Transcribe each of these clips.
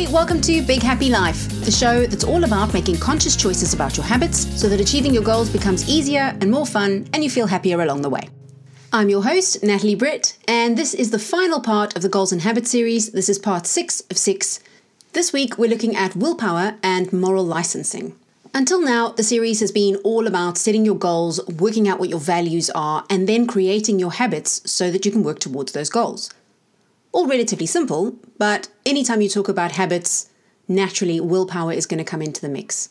Hey, welcome to Big Happy Life, the show that's all about making conscious choices about your habits so that achieving your goals becomes easier and more fun and you feel happier along the way. I'm your host, Natalie Britt, and this is the final part of the Goals and Habits series. This is part six of six. This week, we're looking at willpower and moral licensing. Until now, the series has been all about setting your goals, working out what your values are, and then creating your habits so that you can work towards those goals. All relatively simple, but anytime you talk about habits, naturally willpower is going to come into the mix.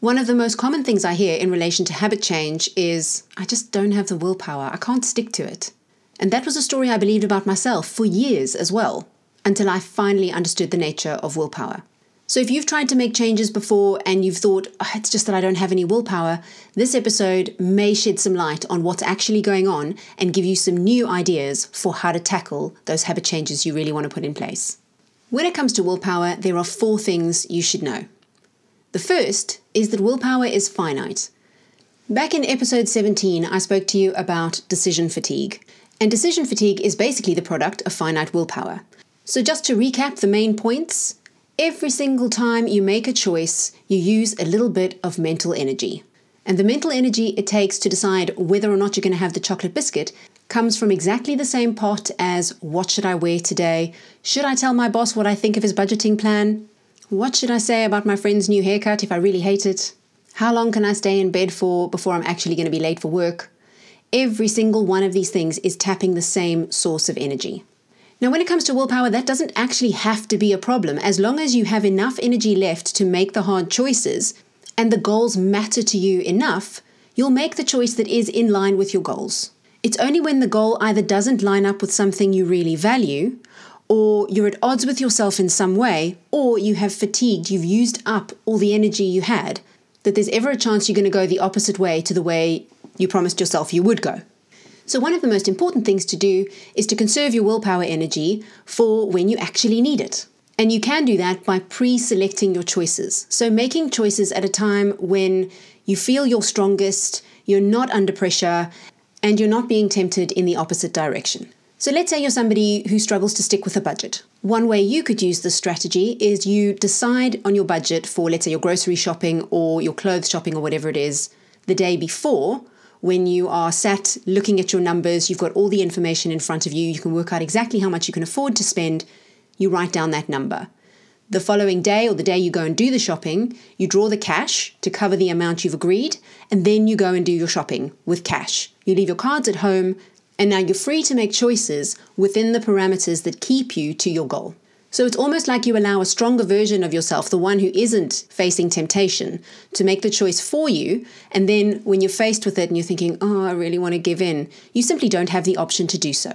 One of the most common things I hear in relation to habit change is I just don't have the willpower, I can't stick to it. And that was a story I believed about myself for years as well, until I finally understood the nature of willpower. So, if you've tried to make changes before and you've thought, oh, it's just that I don't have any willpower, this episode may shed some light on what's actually going on and give you some new ideas for how to tackle those habit changes you really want to put in place. When it comes to willpower, there are four things you should know. The first is that willpower is finite. Back in episode 17, I spoke to you about decision fatigue. And decision fatigue is basically the product of finite willpower. So, just to recap the main points, Every single time you make a choice, you use a little bit of mental energy. And the mental energy it takes to decide whether or not you're going to have the chocolate biscuit comes from exactly the same pot as what should I wear today? Should I tell my boss what I think of his budgeting plan? What should I say about my friend's new haircut if I really hate it? How long can I stay in bed for before I'm actually going to be late for work? Every single one of these things is tapping the same source of energy. Now, when it comes to willpower, that doesn't actually have to be a problem. As long as you have enough energy left to make the hard choices and the goals matter to you enough, you'll make the choice that is in line with your goals. It's only when the goal either doesn't line up with something you really value, or you're at odds with yourself in some way, or you have fatigued, you've used up all the energy you had, that there's ever a chance you're going to go the opposite way to the way you promised yourself you would go. So, one of the most important things to do is to conserve your willpower energy for when you actually need it. And you can do that by pre selecting your choices. So, making choices at a time when you feel you're strongest, you're not under pressure, and you're not being tempted in the opposite direction. So, let's say you're somebody who struggles to stick with a budget. One way you could use this strategy is you decide on your budget for, let's say, your grocery shopping or your clothes shopping or whatever it is the day before when you are sat looking at your numbers, you've got all the information in front of you, you can work out exactly how much you can afford to spend, you write down that number. The following day or the day you go and do the shopping, you draw the cash to cover the amount you've agreed, and then you go and do your shopping with cash. You leave your cards at home, and now you're free to make choices within the parameters that keep you to your goal. So it's almost like you allow a stronger version of yourself, the one who isn't facing temptation, to make the choice for you. And then when you're faced with it and you're thinking, oh, I really want to give in, you simply don't have the option to do so.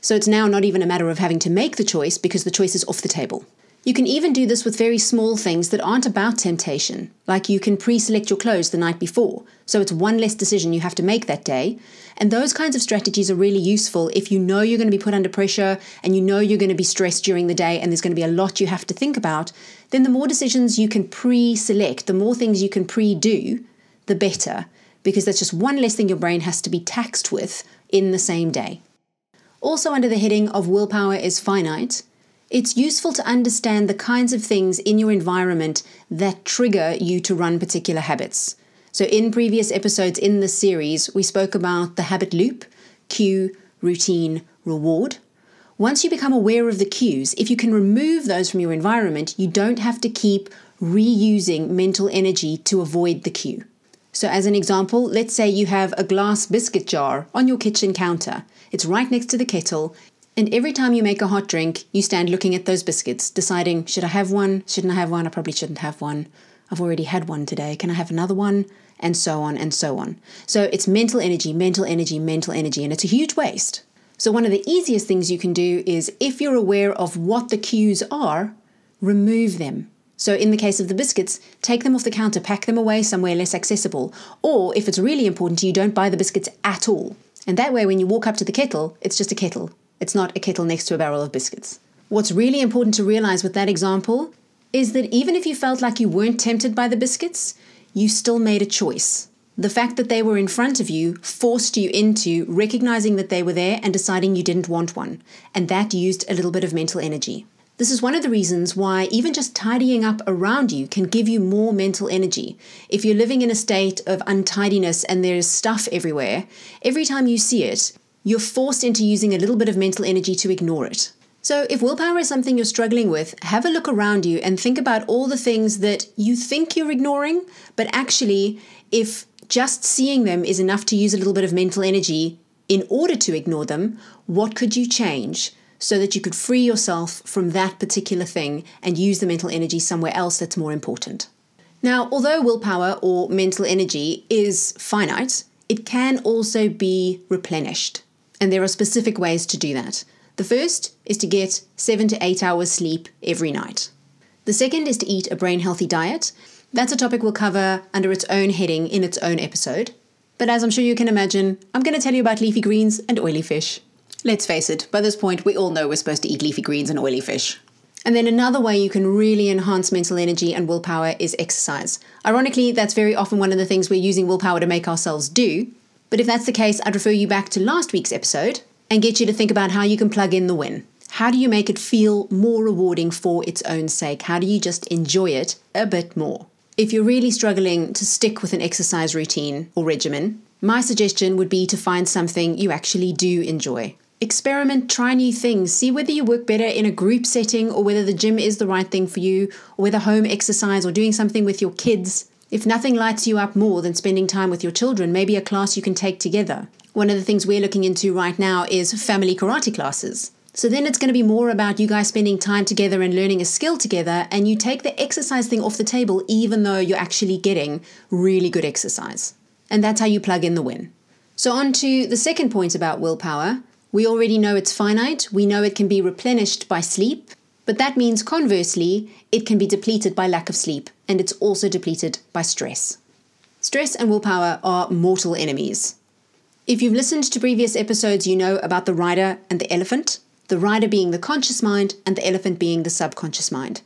So it's now not even a matter of having to make the choice because the choice is off the table. You can even do this with very small things that aren't about temptation, like you can pre select your clothes the night before, so it's one less decision you have to make that day. And those kinds of strategies are really useful if you know you're going to be put under pressure and you know you're going to be stressed during the day and there's going to be a lot you have to think about. Then the more decisions you can pre select, the more things you can pre do, the better, because that's just one less thing your brain has to be taxed with in the same day. Also, under the heading of willpower is finite, it's useful to understand the kinds of things in your environment that trigger you to run particular habits. So, in previous episodes in this series, we spoke about the habit loop cue, routine, reward. Once you become aware of the cues, if you can remove those from your environment, you don't have to keep reusing mental energy to avoid the cue. So, as an example, let's say you have a glass biscuit jar on your kitchen counter. It's right next to the kettle. And every time you make a hot drink, you stand looking at those biscuits, deciding, should I have one? Shouldn't I have one? I probably shouldn't have one. I've already had one today. Can I have another one? And so on and so on. So it's mental energy, mental energy, mental energy, and it's a huge waste. So, one of the easiest things you can do is if you're aware of what the cues are, remove them. So, in the case of the biscuits, take them off the counter, pack them away somewhere less accessible. Or, if it's really important to you, don't buy the biscuits at all. And that way, when you walk up to the kettle, it's just a kettle. It's not a kettle next to a barrel of biscuits. What's really important to realize with that example is that even if you felt like you weren't tempted by the biscuits, you still made a choice. The fact that they were in front of you forced you into recognizing that they were there and deciding you didn't want one, and that used a little bit of mental energy. This is one of the reasons why even just tidying up around you can give you more mental energy. If you're living in a state of untidiness and there's stuff everywhere, every time you see it, you're forced into using a little bit of mental energy to ignore it. So, if willpower is something you're struggling with, have a look around you and think about all the things that you think you're ignoring, but actually, if just seeing them is enough to use a little bit of mental energy in order to ignore them, what could you change so that you could free yourself from that particular thing and use the mental energy somewhere else that's more important? Now, although willpower or mental energy is finite, it can also be replenished. And there are specific ways to do that. The first is to get seven to eight hours sleep every night. The second is to eat a brain healthy diet. That's a topic we'll cover under its own heading in its own episode. But as I'm sure you can imagine, I'm going to tell you about leafy greens and oily fish. Let's face it, by this point, we all know we're supposed to eat leafy greens and oily fish. And then another way you can really enhance mental energy and willpower is exercise. Ironically, that's very often one of the things we're using willpower to make ourselves do. But if that's the case, I'd refer you back to last week's episode and get you to think about how you can plug in the win. How do you make it feel more rewarding for its own sake? How do you just enjoy it a bit more? If you're really struggling to stick with an exercise routine or regimen, my suggestion would be to find something you actually do enjoy. Experiment, try new things, see whether you work better in a group setting or whether the gym is the right thing for you, or whether home exercise or doing something with your kids. If nothing lights you up more than spending time with your children, maybe a class you can take together. One of the things we're looking into right now is family karate classes. So then it's going to be more about you guys spending time together and learning a skill together, and you take the exercise thing off the table, even though you're actually getting really good exercise. And that's how you plug in the win. So, on to the second point about willpower. We already know it's finite, we know it can be replenished by sleep, but that means conversely, it can be depleted by lack of sleep, and it's also depleted by stress. Stress and willpower are mortal enemies. If you've listened to previous episodes, you know about the rider and the elephant, the rider being the conscious mind and the elephant being the subconscious mind.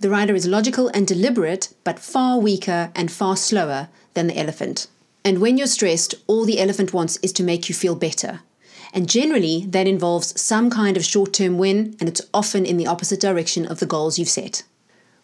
The rider is logical and deliberate, but far weaker and far slower than the elephant. And when you're stressed, all the elephant wants is to make you feel better. And generally, that involves some kind of short term win, and it's often in the opposite direction of the goals you've set.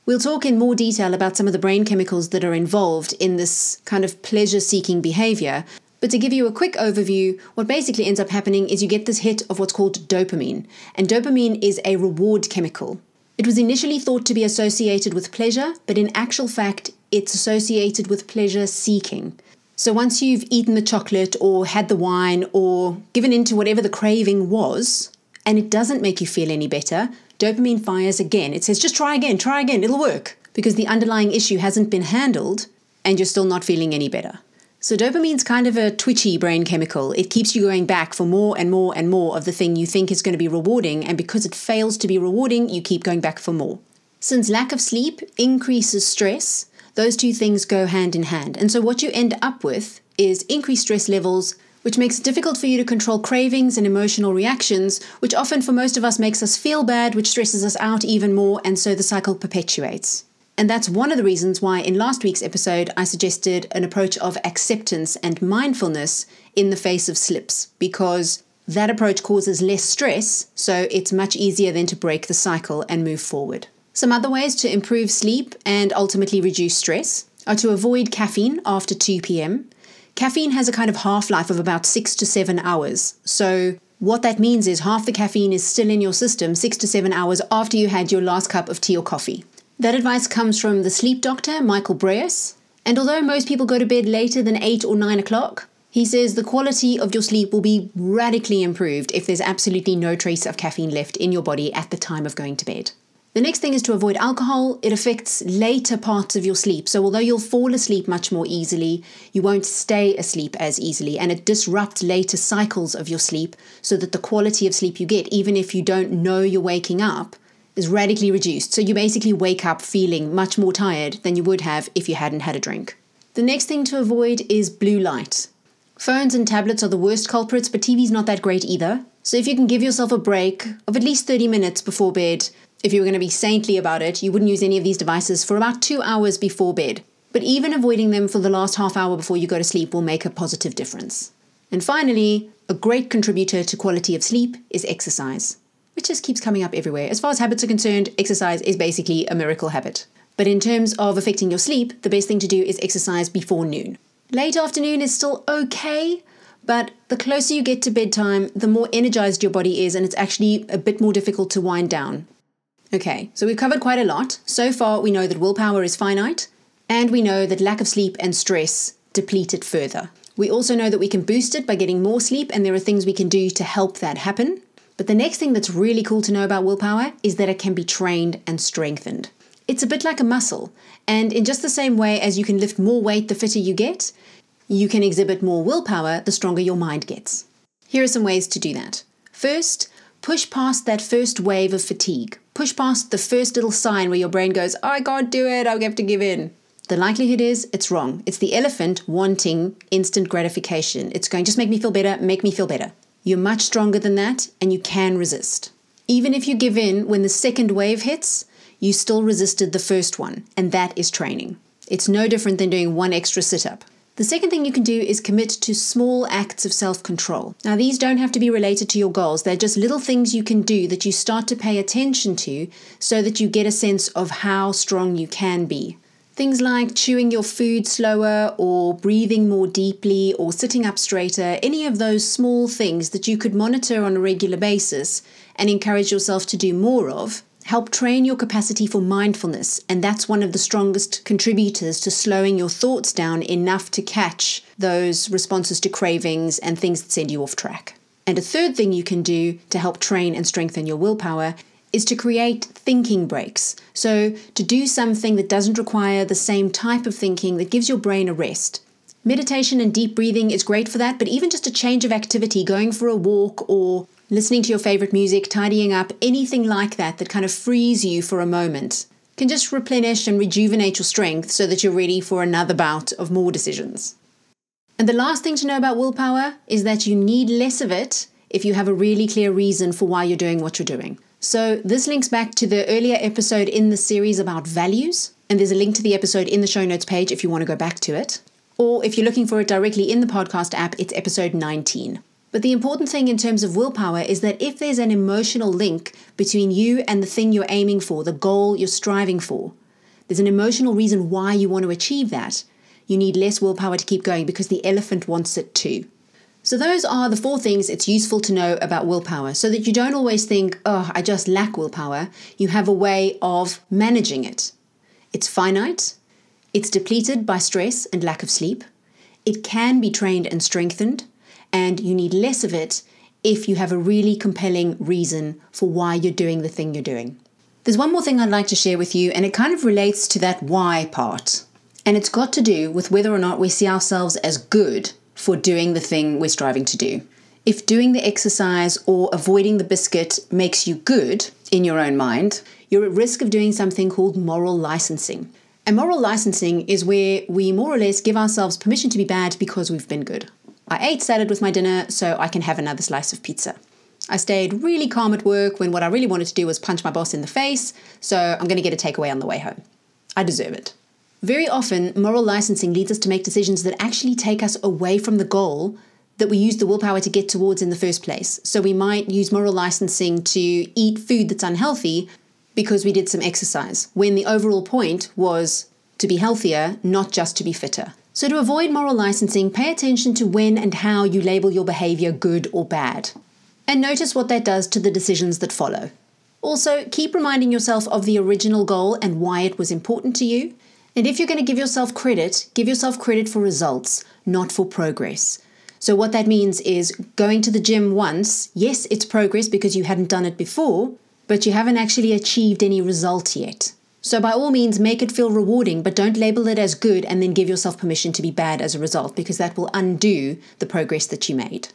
We'll talk in more detail about some of the brain chemicals that are involved in this kind of pleasure seeking behavior, but to give you a quick overview, what basically ends up happening is you get this hit of what's called dopamine. And dopamine is a reward chemical. It was initially thought to be associated with pleasure, but in actual fact, it's associated with pleasure seeking. So once you've eaten the chocolate or had the wine or given in to whatever the craving was, and it doesn't make you feel any better, dopamine fires again. It says, just try again, try again, it'll work. Because the underlying issue hasn't been handled and you're still not feeling any better. So, dopamine's kind of a twitchy brain chemical. It keeps you going back for more and more and more of the thing you think is going to be rewarding, and because it fails to be rewarding, you keep going back for more. Since lack of sleep increases stress, those two things go hand in hand. And so, what you end up with is increased stress levels, which makes it difficult for you to control cravings and emotional reactions, which often for most of us makes us feel bad, which stresses us out even more, and so the cycle perpetuates. And that's one of the reasons why in last week's episode I suggested an approach of acceptance and mindfulness in the face of slips, because that approach causes less stress, so it's much easier then to break the cycle and move forward. Some other ways to improve sleep and ultimately reduce stress are to avoid caffeine after 2 pm. Caffeine has a kind of half life of about six to seven hours, so what that means is half the caffeine is still in your system six to seven hours after you had your last cup of tea or coffee. That advice comes from the sleep doctor, Michael Breus. And although most people go to bed later than 8 or 9 o'clock, he says the quality of your sleep will be radically improved if there's absolutely no trace of caffeine left in your body at the time of going to bed. The next thing is to avoid alcohol. It affects later parts of your sleep. So, although you'll fall asleep much more easily, you won't stay asleep as easily. And it disrupts later cycles of your sleep so that the quality of sleep you get, even if you don't know you're waking up, is radically reduced. So you basically wake up feeling much more tired than you would have if you hadn't had a drink. The next thing to avoid is blue light. Phones and tablets are the worst culprits, but TV's not that great either. So if you can give yourself a break of at least 30 minutes before bed, if you were going to be saintly about it, you wouldn't use any of these devices for about two hours before bed. But even avoiding them for the last half hour before you go to sleep will make a positive difference. And finally, a great contributor to quality of sleep is exercise. which just keeps coming up everywhere. As far as habits are concerned, exercise is basically a miracle habit. But in terms of affecting your sleep, the best thing to do is exercise before noon. Late afternoon is still okay, but the closer you get to bedtime, the more energized your body is, and it's actually a bit more difficult to wind down. Okay, so we've covered quite a lot. So far, we know that willpower is finite, and we know that lack of sleep and stress deplete it further. We also know that we can boost it by getting more sleep, and there are things we can do to help that happen. But the next thing that's really cool to know about willpower is that it can be trained and strengthened. It's a bit like a muscle, and in just the same way as you can lift more weight the fitter you get, you can exhibit more willpower the stronger your mind gets. Here are some ways to do that. First, push past that first wave of fatigue. Push past the first little sign where your brain goes, I can't do it, I'll have to give in. The likelihood is it's wrong. It's the elephant wanting instant gratification. It's going, just make me feel better, make me feel better. You're much stronger than that, and you can resist. Even if you give in when the second wave hits, you still resisted the first one, and that is training. It's no different than doing one extra sit up. The second thing you can do is commit to small acts of self control. Now, these don't have to be related to your goals, they're just little things you can do that you start to pay attention to so that you get a sense of how strong you can be. Things like chewing your food slower, or breathing more deeply, or sitting up straighter, any of those small things that you could monitor on a regular basis and encourage yourself to do more of help train your capacity for mindfulness, and that's one of the strongest contributors to slowing your thoughts down enough to catch those responses to cravings and things that send you off track. And a third thing you can do to help train and strengthen your willpower is to create thinking breaks. So, to do something that doesn't require the same type of thinking that gives your brain a rest. Meditation and deep breathing is great for that, but even just a change of activity, going for a walk or listening to your favorite music, tidying up, anything like that that kind of frees you for a moment can just replenish and rejuvenate your strength so that you're ready for another bout of more decisions. And the last thing to know about willpower is that you need less of it if you have a really clear reason for why you're doing what you're doing. So, this links back to the earlier episode in the series about values, and there's a link to the episode in the show notes page if you want to go back to it. Or if you're looking for it directly in the podcast app, it's episode 19. But the important thing in terms of willpower is that if there's an emotional link between you and the thing you're aiming for, the goal you're striving for, there's an emotional reason why you want to achieve that, you need less willpower to keep going because the elephant wants it too. So, those are the four things it's useful to know about willpower so that you don't always think, oh, I just lack willpower. You have a way of managing it. It's finite, it's depleted by stress and lack of sleep, it can be trained and strengthened and you need less of it if you have a really compelling reason for why you're doing the thing you're doing. There's one more thing I'd like to share with you, and it kind of relates to that why part. And it's got to do with whether or not we see ourselves as good for doing the thing we're striving to do. If doing the exercise or avoiding the biscuit makes you good in your own mind, you're at risk of doing something called moral licensing. And moral licensing is where we more or less give ourselves permission to be bad because we've been good. I ate salad with my dinner so I can have another slice of pizza. I stayed really calm at work when what I really wanted to do was punch my boss in the face, so I'm going to get a takeaway on the way home. I deserve it. Very often, moral licensing leads us to make decisions that actually take us away from the goal that we use the willpower to get towards in the first place. So we might use moral licensing to eat food that's unhealthy because we did some exercise, when the overall point was to be healthier, not just to be fitter. So, to avoid moral licensing, pay attention to when and how you label your behavior good or bad. And notice what that does to the decisions that follow. Also, keep reminding yourself of the original goal and why it was important to you. And if you're going to give yourself credit, give yourself credit for results, not for progress. So, what that means is going to the gym once, yes, it's progress because you hadn't done it before, but you haven't actually achieved any result yet. So, by all means, make it feel rewarding, but don't label it as good and then give yourself permission to be bad as a result, because that will undo the progress that you made.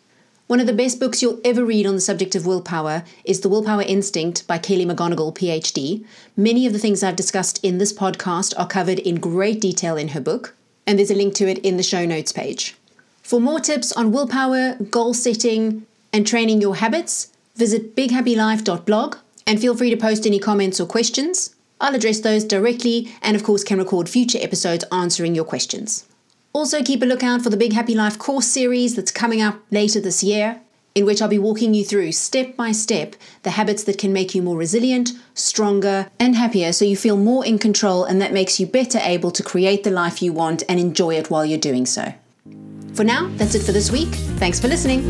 One of the best books you'll ever read on the subject of willpower is The Willpower Instinct by Kelly McGonigal, PhD. Many of the things I've discussed in this podcast are covered in great detail in her book, and there's a link to it in the show notes page. For more tips on willpower, goal setting, and training your habits, visit bighappylife.blog and feel free to post any comments or questions. I'll address those directly and, of course, can record future episodes answering your questions. Also, keep a lookout for the Big Happy Life course series that's coming up later this year. in which I'll be walking you through step by step the habits that can make you more resilient, stronger, and happier so you feel more in control and that makes you better able to create the life you want and enjoy it while you're doing so. For now, that's it for this week. Thanks for listening.